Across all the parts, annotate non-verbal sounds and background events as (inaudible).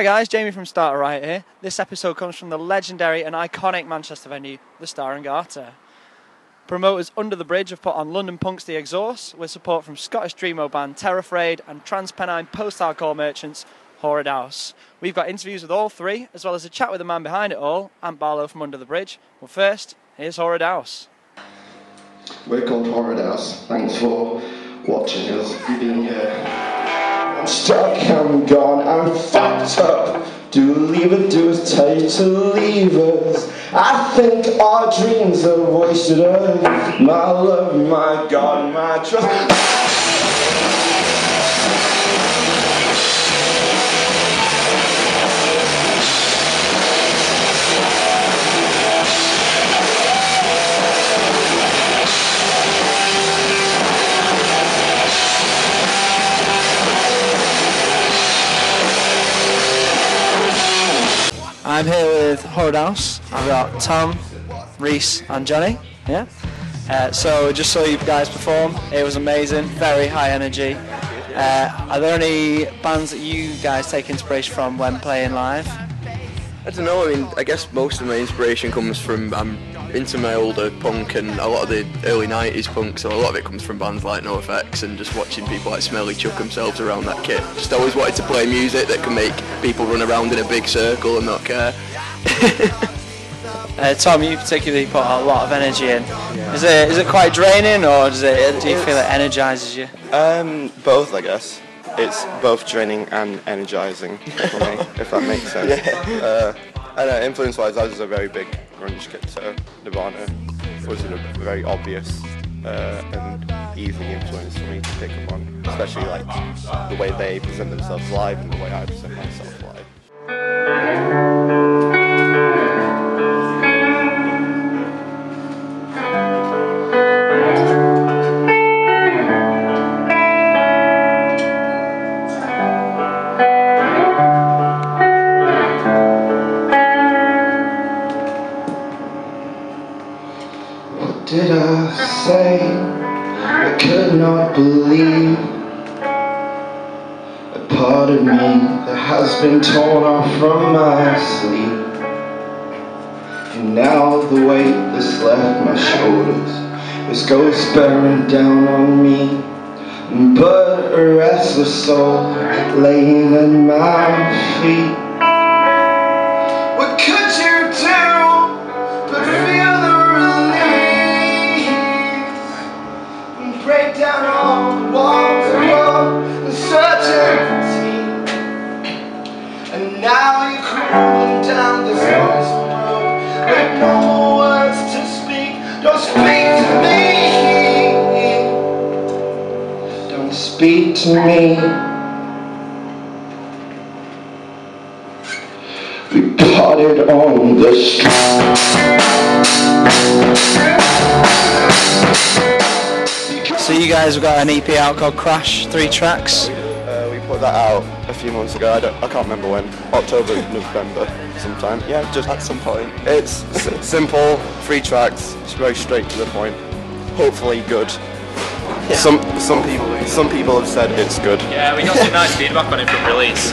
Hi guys, Jamie from Start a Riot here. This episode comes from the legendary and iconic Manchester venue, the Star and Garter. Promoters Under the Bridge have put on London Punks The Exhaust with support from Scottish Dreamo band Terrafraid and Transpennine post-hardcore merchants Hora Douse. We've got interviews with all three, as well as a chat with the man behind it all, Ant Barlow from Under the Bridge. Well first, here's Hora Douse. We're called Hora Douse. Thanks for watching us, being here. I'm stuck, I'm gone, I'm fucked up. Do leave it, do us tell you to leave us. I think our dreams are wasted us. My love, my God, my trust. I'm here with Horrid. I've got Tom, Reese, and Johnny. Yeah. Uh, so just saw you guys perform. It was amazing. Very high energy. Uh, are there any bands that you guys take inspiration from when playing live? I don't know. I mean, I guess most of my inspiration comes from I'm into my older punk and a lot of the early '90s punk. So a lot of it comes from bands like NoFX and just watching people like Smelly chuck themselves around that kit. Just always wanted to play music that can make people run around in a big circle and not care. (laughs) Uh, Tom, you particularly put a lot of energy in. Is it is it quite draining, or does it do you feel it energises you? Um, both, I guess. It's both draining and energizing for me, (laughs) if that makes sense. Uh, I know, influence-wise, I was a very big grunge so Nirvana was a very obvious uh, and easy influence for me to pick up on, especially like the way they present themselves live and the way I present myself live. Torn off from my sleep And now the weight that's left my shoulders is ghost bearing down on me. But a restless soul laying at my feet. Speak to me. We parted on the street. So you guys have got an EP out called Crash, three tracks. Uh, we put that out a few months ago. I, don't, I can't remember when. October, (laughs) November, sometime. Yeah, just at some point. It's s- simple, three tracks. It's very straight to the point. Hopefully good. Some some people some people have said it's good. Yeah, we got some nice feedback on it from release.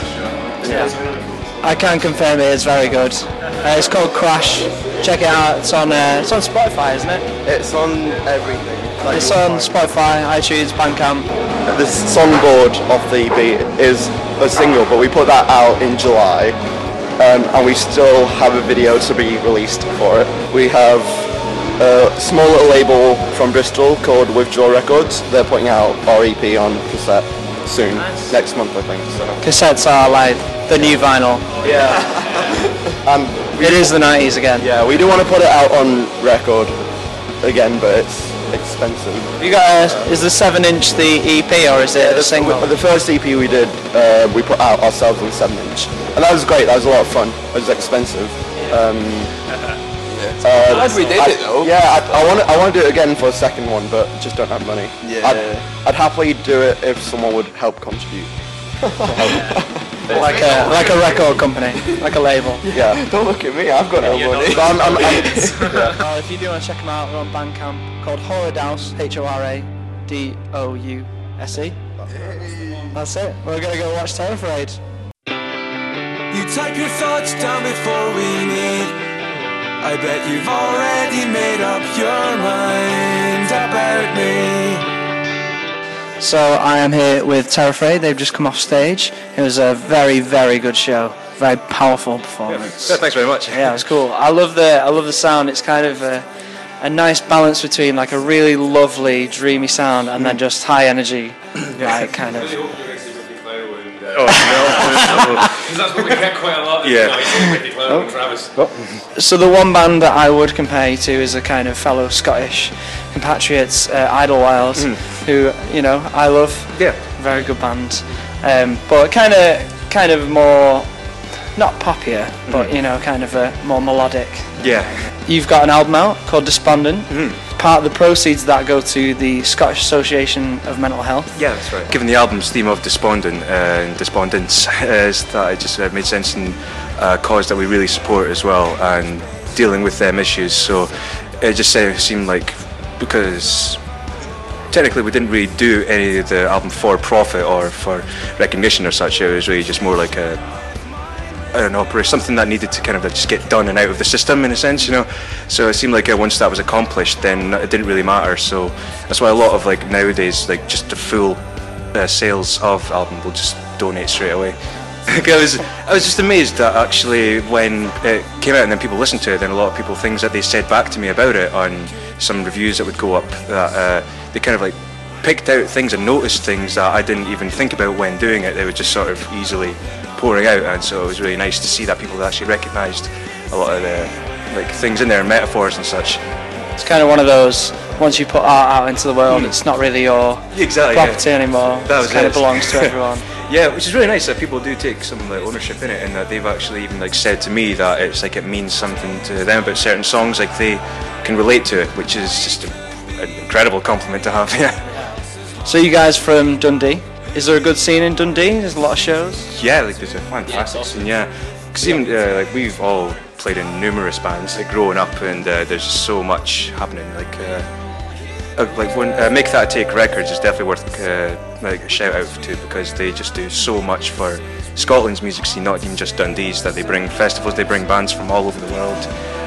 I can confirm it is very good. Uh, it's called Crash. Check it out. It's on uh, it's on Spotify, isn't it? It's on everything. Like It's you'll on find- Spotify, iTunes, Bandcamp. The songboard of the beat is a single, but we put that out in July, um, and we still have a video to be released for it. We have a small little label from Bristol called Withdraw Records. They're putting out our EP on cassette soon, next month I think. So Cassettes are like the new vinyl. yeah, (laughs) and It is the 90s again. yeah, we do want to put it out on record again, but it's expensive. You got a, is the seven inch the EP or is it a single? The first EP we did, uh, we put out ourselves on 7 inch. And that was great, that was a lot of fun. It was expensive. Um, (laughs) uh, Glad we did I- it, though. Yeah, I, I want to I wanna do it again for a second one, but just don't have money. Yeah. I'd, I'd happily do it if someone would help contribute. (laughs) like a like a record company, like a label. Yeah. (laughs) Don't look at me. I've got no money. (laughs) I'm, I'm, I'm, Well, if you do want to check them out, they're on Bandcamp called Hora Douse, H O R A D O U S E. That's it. We're gonna go watch Terrafraid. You type your thoughts down before we meet. I bet you've already made up your mind about me. So I am here with Terrafraid. They've just come off stage. It was a very, very good show. Very powerful performance. Yeah, thanks very much. Yeah, it was cool. I love the I love the sound. It's kind of a, a nice balance between like a really lovely, dreamy sound and then mm. just high energy, like kind of. (laughs) Oh, Because that's what we get quite a lot. Yeah. yeah. Travis. So the one band that I would compare you to is a kind of fellow Scottish compatriots, uh, Idlewild, who you know I love. Yeah. very good band. Um, but kind of, kind of more, not poppier, but you know, kind of a more melodic. Yeah. You've got an album out called Despondent. Part of the proceeds of that go to the Scottish Association of Mental Health. Yeah, that's right. Given the album's theme of despondent uh, and despondence, (laughs) is that it just uh, made sense and a cause that we really support as well, and dealing with them issues. So it just uh, seemed like because technically we didn't really do any of the album for profit or for recognition or such. It was really just more like a I don't know, something that needed to kind of just get done and out of the system in a sense, you know. So it seemed like uh, once that was accomplished, then it didn't really matter. So that's why a lot of like nowadays, like just the full uh, sales of album will just donate straight away. (laughs) I was, I was just amazed that actually when it came out and then people listened to it, then a lot of people things that they said back to me about it on some reviews that would go up that uh, they kind of like picked out things and noticed things that I didn't even think about when doing it. They were just sort of easily pouring out, and so it was really nice to see that people actually recognised a lot of the like things in there, metaphors and such. It's kind of one of those. Once you put art out into the world, hmm. it's not really your Exactly. yeah. property anymore. That it kind it. of belongs to (laughs) everyone. Yeah, which is really nice that people do take some like ownership in it, and that they've actually even like said to me that it's like it means something to them about certain songs, like they can relate to it, which is just a, an incredible compliment to have. (laughs) Yeah. So you guys from Dundee? Is there a good scene in Dundee? There's a lot of shows. Yeah, like there's a fantastic scene. Yeah, because even uh, like we've all played in numerous bands like, growing up, and uh, there's just so much happening. Like, uh, uh, like when uh, Make That Take Records is definitely worth uh, like a shout out to because they just do so much for Scotland's music scene, not even just Dundee's. That they bring festivals, they bring bands from all over the world,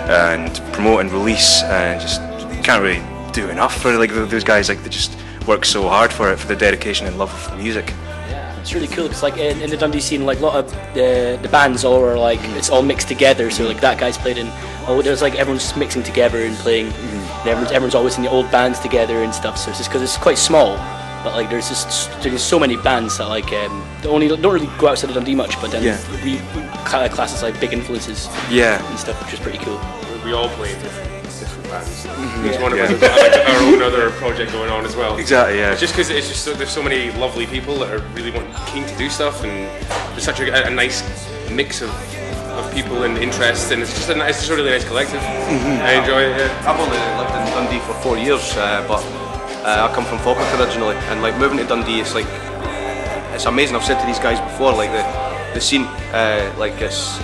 and promote and release, and just can't really do enough for like those guys. Like they just work so hard for it, for the dedication and love of the music. Yeah, It's really cool because like in, in the Dundee scene, like a lot of the the bands all are like it's all mixed together. So like that guy's played in. Oh, there's like everyone's just mixing together and playing. And everyone's everyone's always in the old bands together and stuff. So it's just because it's quite small. But like there's just there's so many bands that like um, only don't really go outside of Dundee much. But then Yeah. we kind of class as like big influences Yeah. and stuff, which is pretty cool. We all play different, different bands. Mm-hmm. Each one of Yeah. us has like our own other project going on as well. Exactly. Yeah. It's just because it's just so, there's so many lovely people that are really want, keen to do stuff, and there's such a, a nice mix of, of people and interests, and it's just a nice, it's just a really nice collective. Mm-hmm. I enjoy it. Yeah. I've only lived in Dundee for four years, uh, but uh, I come from Falkirk originally, and like moving to Dundee, it's like it's amazing. I've said to these guys before, like the the scene, uh, like it's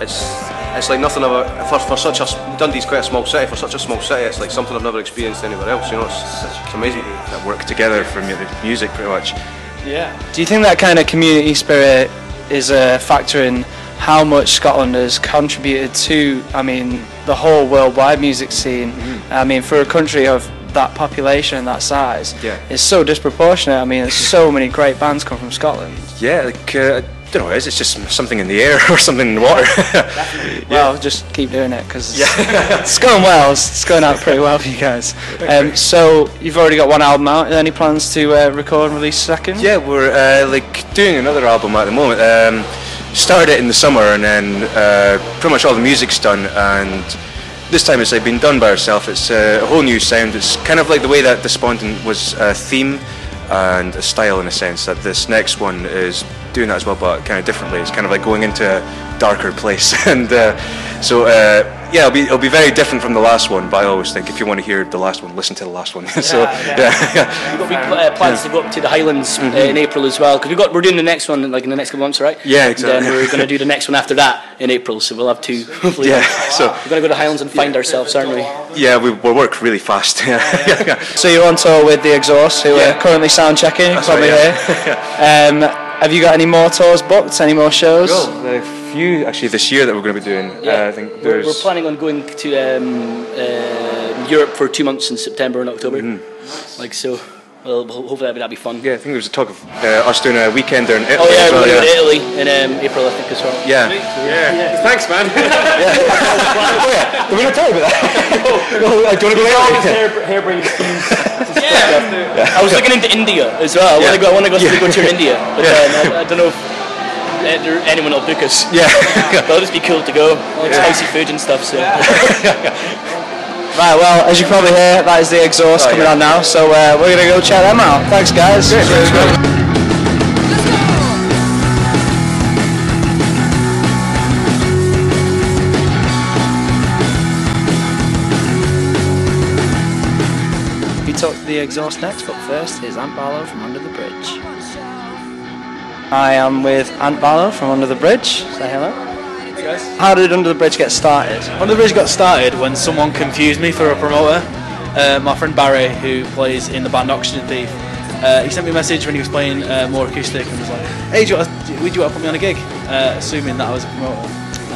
it's it's like nothing ever for, for such a s- Dundee's quite a small city. For such a small city, it's like something I've never experienced anywhere else. You know, it's, it's amazing. that work together for music pretty much. Yeah. Do you think that kind of community spirit is a factor in how much Scotland has contributed to, I mean, the whole worldwide music scene? I mean, for a country of that population and that size, Yeah. it's so disproportionate. I mean, there's so many great bands come from Scotland. Yeah, like uh, I don't know, it's it's just something in the air (laughs) or something in the water. (laughs) Well, just keep doing it because (laughs) it's going well. It's, it's going out pretty well for you guys. Um, so you've already got one album out. Any plans to uh, record and release a second? yeah, we're uh, like doing another album at the moment. Um, started it in the summer and then uh, pretty much all the music's done and this time it's like been done by ourselves. It's uh, a whole new sound. It's kind of like the way that Despondent was a theme and a style in a sense that this next one is doing that as well but kind of differently. It's kind of like going into a darker place (laughs) and uh, so uh, yeah it'll be, it'll be very different from the last one but I always think if you want to hear the last one listen to the last one (laughs) so yeah, yeah. We've got big uh, plans to go up to the Highlands uh, in April as well because we got we're doing the next one like in the next couple months, right? Yeah, And exactly. then we're going to do the next one after that in April, so we'll have two. (laughs) Hopefully, Yeah, so- we're going to go to the Highlands and find ourselves, aren't we? Yeah, we, we work really fast. Yeah, yeah. So you're on tour with the Exhaust, who Yeah. are currently sound checking. You can That's probably right, hear. Um, have you got any more tours booked? Any more shows? Well, the few actually this year that we're going to be doing. Uh, I think We're, we're planning on going to um, uh, Europe for two months in September and October. Like so, well, hopefully that'll be, that'll be fun. yeah, I think there was a talk of uh, us doing a weekend there in Italy. Oh yeah, as we're well, going to yeah. Italy in um, April, I think as well. Yeah. Yeah. Thanks, man. We're going to tell you about that. oh, do you want to go later? harebrained (laughs) Yeah. I was looking into India as well. I want to go. I want to go to go to India, but then I, I don't know if anyone will book us. Yeah. (laughs) But it'll just be cool to go. Like spicy food and stuff. So (laughs) Right, well, as you probably hear, that is the exhaust Oh, coming yeah. on now, so uh, we're going to go check them out. Thanks, guys. We talk to the exhaust next, but first is Ant Barlow from Under the Bridge. I am with Ant Barlow from Under the Bridge. Say hello. How did Under the Bridge get started? Under the Bridge got started when someone confused me for a promoter. Uh, my friend Barry, who plays in the band Oxygen Thief, uh, he sent me a message when he was playing uh, more acoustic and was like, "Hey, do you want to, would you want to put me on a gig?" Uh, assuming that I was a promoter,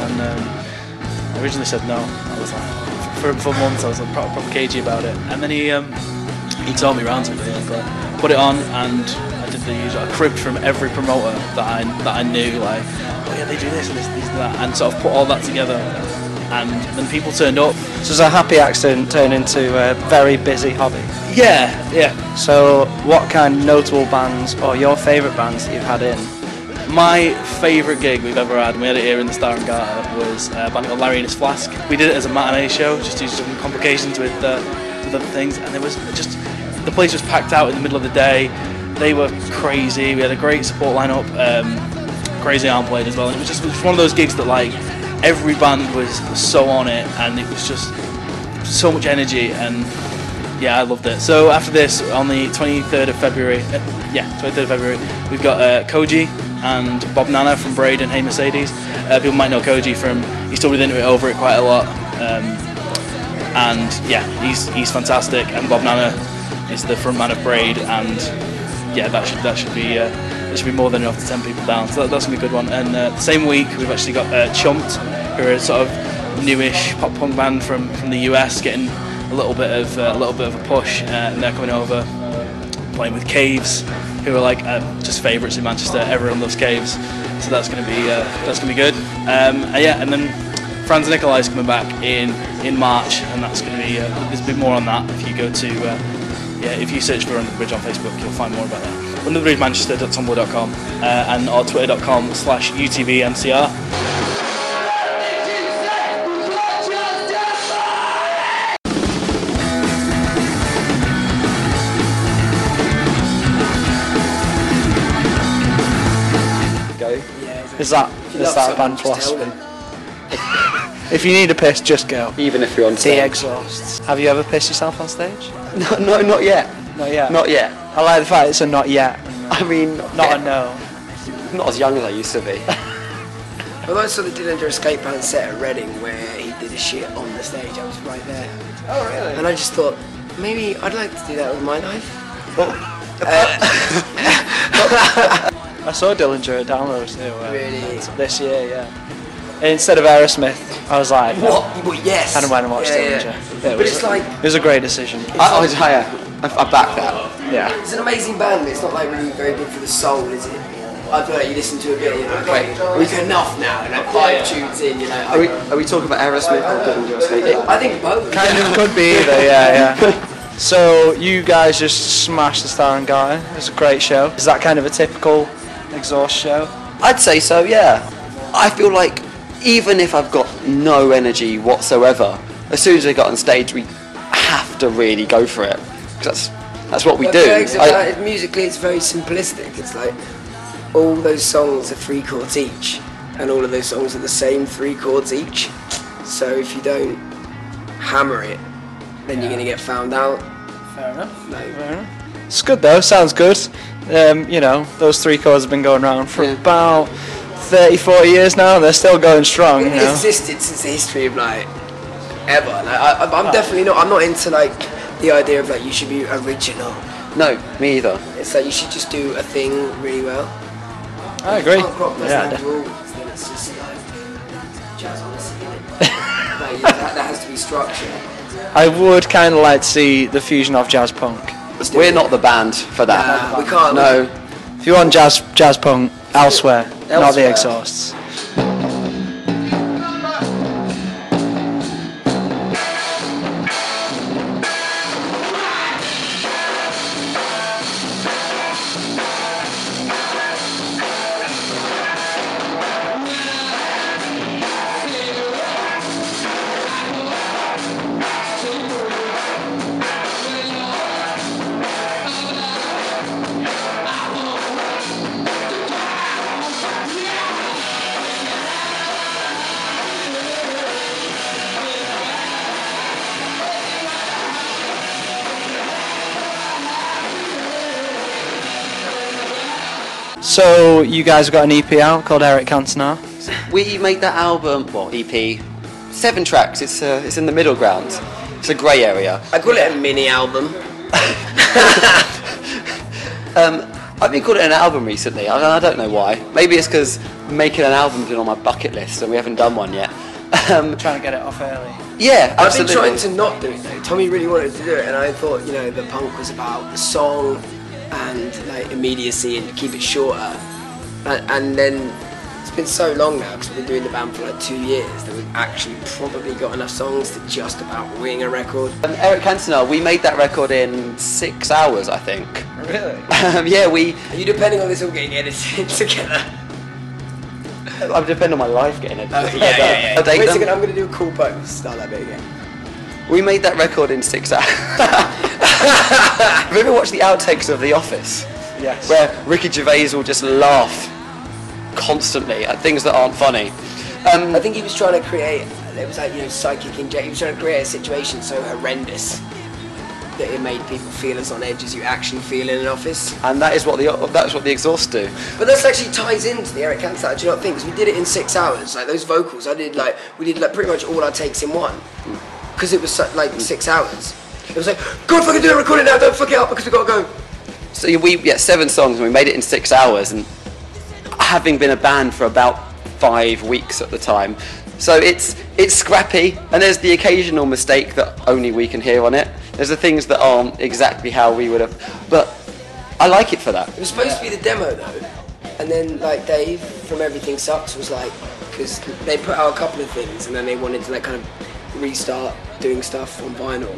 and um, I originally said no. I was like, for, for months I was like, proper, proper cagey about it, and then he um, he told me round to it like, put it on, and I did the usual. I cribbed from every promoter that I that I knew, like, oh yeah, they do this and this, this and that, and sort of put all that together. And then people turned up. So it's a happy accident turned into a very busy hobby. Yeah, yeah. So what kind of notable bands or your favourite bands that you've had in? My favourite gig we've ever had, and we had it here in the Star and Garter, was uh, a band called Larry and his Flask. We did it as a matinee show, just due to some complications with, uh, with other things, and it was just the place was packed out in the middle of the day. They were crazy. We had a great support lineup. Um, crazy arm played as well. And it was just it was one of those gigs that like every band was, so on it, and it was just so much energy and yeah, I loved it. So after this, on the 23rd of February, uh, yeah, 23rd of February, we've got uh, Koji and Bob Nanna from Braid and Hey Mercedes. Uh, people might know Koji from he's still with Into It Over It quite a lot, um, and yeah, he's he's fantastic. And Bob Nanna is the front man of Braid, and yeah, that should that should be. Uh, there should be more than enough to 10 people down, so that, that's gonna be a good one. And uh, the same week, we've actually got uh, Chumped, who are a sort of newish pop punk band from, from the US, getting a little bit of uh, a little bit of a push, uh, and they're coming over, playing with Caves, who are like uh, just favourites in Manchester. Everyone loves Caves, so that's gonna be uh, that's gonna be good. Um, yeah, and then Franz Nicolay's coming back in in March, and that's gonna be uh, there's a bit more on that if you go to. Uh, yeah, if you search for Under the Bridge on Facebook, you'll find more about that. Underthebridgemanchester.tumblr.com uh, and or twitter.com slash UTBMCR. Go? Is that is that a band philosophy? if you need a piss, just go. Even if you're on The stage. exhaust. Have you ever pissed yourself on stage? No, no, not yet. Not yet. Not yet. I like the fact it's a not yet, I mean, not a no. not as young as I used to be. Well, I saw the Dillinger Escape Plan set at Reading where he did a shit on the stage. I was right there. Oh really? And I just thought, maybe I'd like to do that with my life. (laughs) (laughs) (laughs) I saw Dillinger at Downloads too. Uh, Really? This year, yeah. Instead of Aerosmith, I was like, What? Well, yes. And I went and watched Yeah, Dillinger. yeah. Yeah, it But was- it's like, It was a great decision. I, I, was- yeah, I, I back that. Yeah. it's an amazing band. but It's not like really very good for the soul, is it? I feel like you listen to a bit, you know, like, okay, oh, we've had enough now. Like five tunes in, you know. Are we, are we talking about Aerosmith or Dillinger Escape? I think both. Kind of could be either, yeah, yeah. (laughs) So you guys just smashed the Star and Garter. It was a great show. Is that kind of a typical exhaust show? I'd say so, yeah. I feel like even if I've got no energy whatsoever, as soon as we got on stage, we have to really go for it. 'Cause that's that's what we But do. the thing is I- it, musically, it's very simplistic. It's like all those songs are three chords each, and all of those songs are the same three chords each. So if you don't hammer it, then you're gonna get found out. Fair enough. No. Fair enough. It's good though. Sounds good. Um, you know, those three chords have been going around for Yeah. about 30, 40 years now. They're still going strong. You It know. existed since the history of like ever. Like, I, I- I'm definitely not. I'm not into like the idea of like you should be original. no, me either. It's like you should just do a thing really well. I agree. Punk rock doesn't Yeah, have rules, then it's just like jazz on a ceiling. (laughs) like, that, that has to be structure. I would kind of like to see the fusion of jazz punk. We're not the band for that. Nah, we can't. No. If you want jazz jazz punk elsewhere, not the exhausts. So you guys have got an EP out called Eric Cantona. We made that album, well, EP, seven tracks. It's uh, it's in the middle ground. It's a grey area. I call it a mini album. (laughs) Um, I've been calling it an album recently. I, I don't know why. Maybe it's because making an album's been on my bucket list and we haven't done one yet. Um, Trying to get it off early. yeah, I've been trying to not do it though. Tommy really wanted to do it, and I thought, you know, the punk was about the song and like immediacy and keep it shorter. And, and then it's been so long now because we've been doing the band for like two years that we've actually probably got enough songs to just about wing a record. Um, Eric Cantona, we made that record in six hours, I think. Really? (laughs) Um, yeah, we. Are you depending on this all getting edited (laughs) together? I'm depending on my life getting edited. Oh, yeah, yeah, yeah. Wait a second, I'm going to do a cool pose. Start that bit again. We made that record in six hours. Have you ever watched the outtakes of The Office? Yes. Where Ricky Gervais will just laugh constantly at things that aren't funny. Um, I think he was trying to create, it was like, you know, psychic inject. He was trying to create a situation so horrendous that it made people feel as on edge as you actually feel in an office. and that is what the that's what the exhaust do. But this actually ties into the Eric Cantona, do you not think? 'Cause we did it in six hours. Like those vocals, I did like, we did like pretty much all our takes in one. Because it was like six hours. It was like, God fucking do it, record it now, don't fuck it up because we've gotta go. So we yeah seven songs and we made it in six hours and having been a band for about five weeks at the time. So it's it's scrappy and there's the occasional mistake that only we can hear on it. There's the things that aren't exactly how we would have, but I like it for that. It was supposed to be the demo though, and then like Dave from Everything Sucks was like, because they put out a couple of things, and then they wanted to like kind of restart doing stuff on vinyl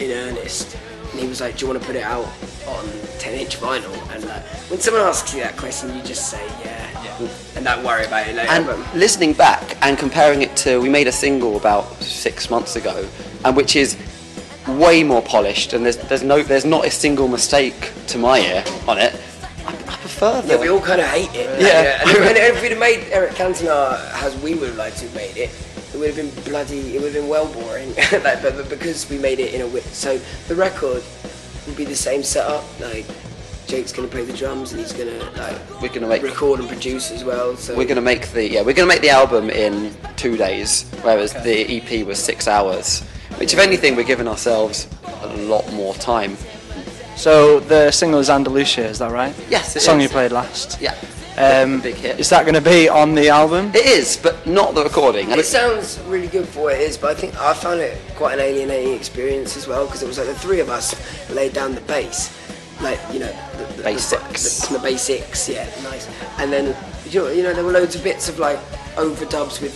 in earnest. And he was like, "Do you want to put it out on 10-inch vinyl?" And like, when someone asks you that question, you just say, "Yeah," and don't worry about it later. And but listening back and comparing it to, we made a single about six months ago, and which is way more polished, and there's there's no there's not a single mistake to my ear on it. I, I prefer that. yeah, we all kind of hate it. Yeah. and, if, and if we'd have made Eric Cantona as we would have liked to have made it, it would have been bloody. It would have been well boring. (laughs) like, but, but because we made it in a way, so the record would be the same setup. Like Jake's gonna play the drums and he's gonna like We're gonna make record and produce as well. So We're gonna make the yeah we're gonna make the album in two days, whereas the EP was six hours. Which, if anything, we're giving ourselves a lot more time. So the single is Andalusia, is that right? Yes, it the song is. you played last. Yeah, Um, big hit. Is that going to be on the album? It is, but not the recording. It sounds really good for what it is, but I think I found it quite an alienating experience as well because it was like the three of us laid down the bass, like you know, the, the Basics. the, the basics, yeah, nice. And then you know, you know, there were loads of bits of like overdubs with,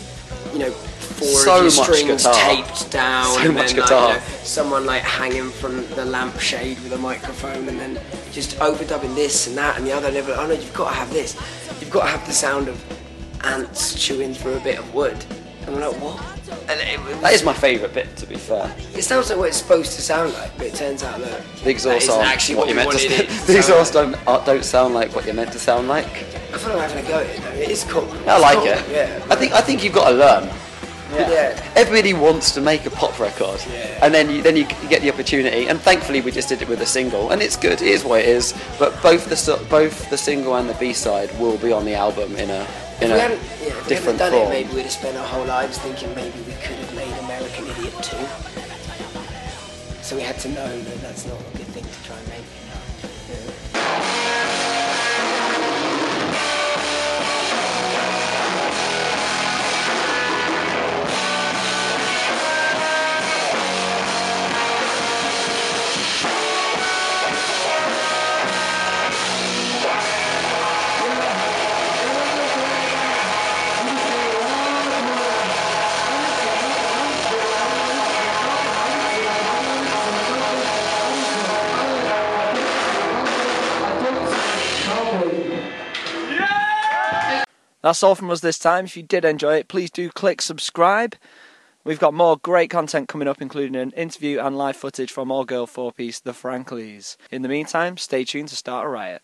you know, four So of your much strings guitar. taped down, So and much then guitar. like you know, someone like hanging from the lampshade with a microphone, and then just overdubbing this and that and the other. And they're oh no, you've got to have this. You've got to have the sound of ants chewing through a bit of wood. And we're like, what? And it, was- That is my favourite bit, to be fair. it sounds like what it's supposed to sound like, but it turns out that The exhaust that isn't aren't actually what what, you're meant to. it (laughs) the sound exhaust don't uh, don't sound like what you're meant to sound like. like. I feel like I'm having a go at it though. It is cool. I It's like cool, it. Yeah. I think I think you've got to learn. Yeah. Everybody wants to make a pop record, and then you then you, you get the opportunity. And thankfully, we just did it with a single, and it's good. It is what it is. But both the both the single and the B side will be on the album in a If in we a hadn't, yeah, if we hadn't done form. it, maybe we'd have spent our whole lives thinking maybe we could have made American Idiot too. So we had to know that that's not a good thing to try and make. That's all from us this time. If you did enjoy it, please do click subscribe. We've got more great content coming up, including an interview and live footage from all girl four piece The Franklies. In the meantime, stay tuned to Start a Riot.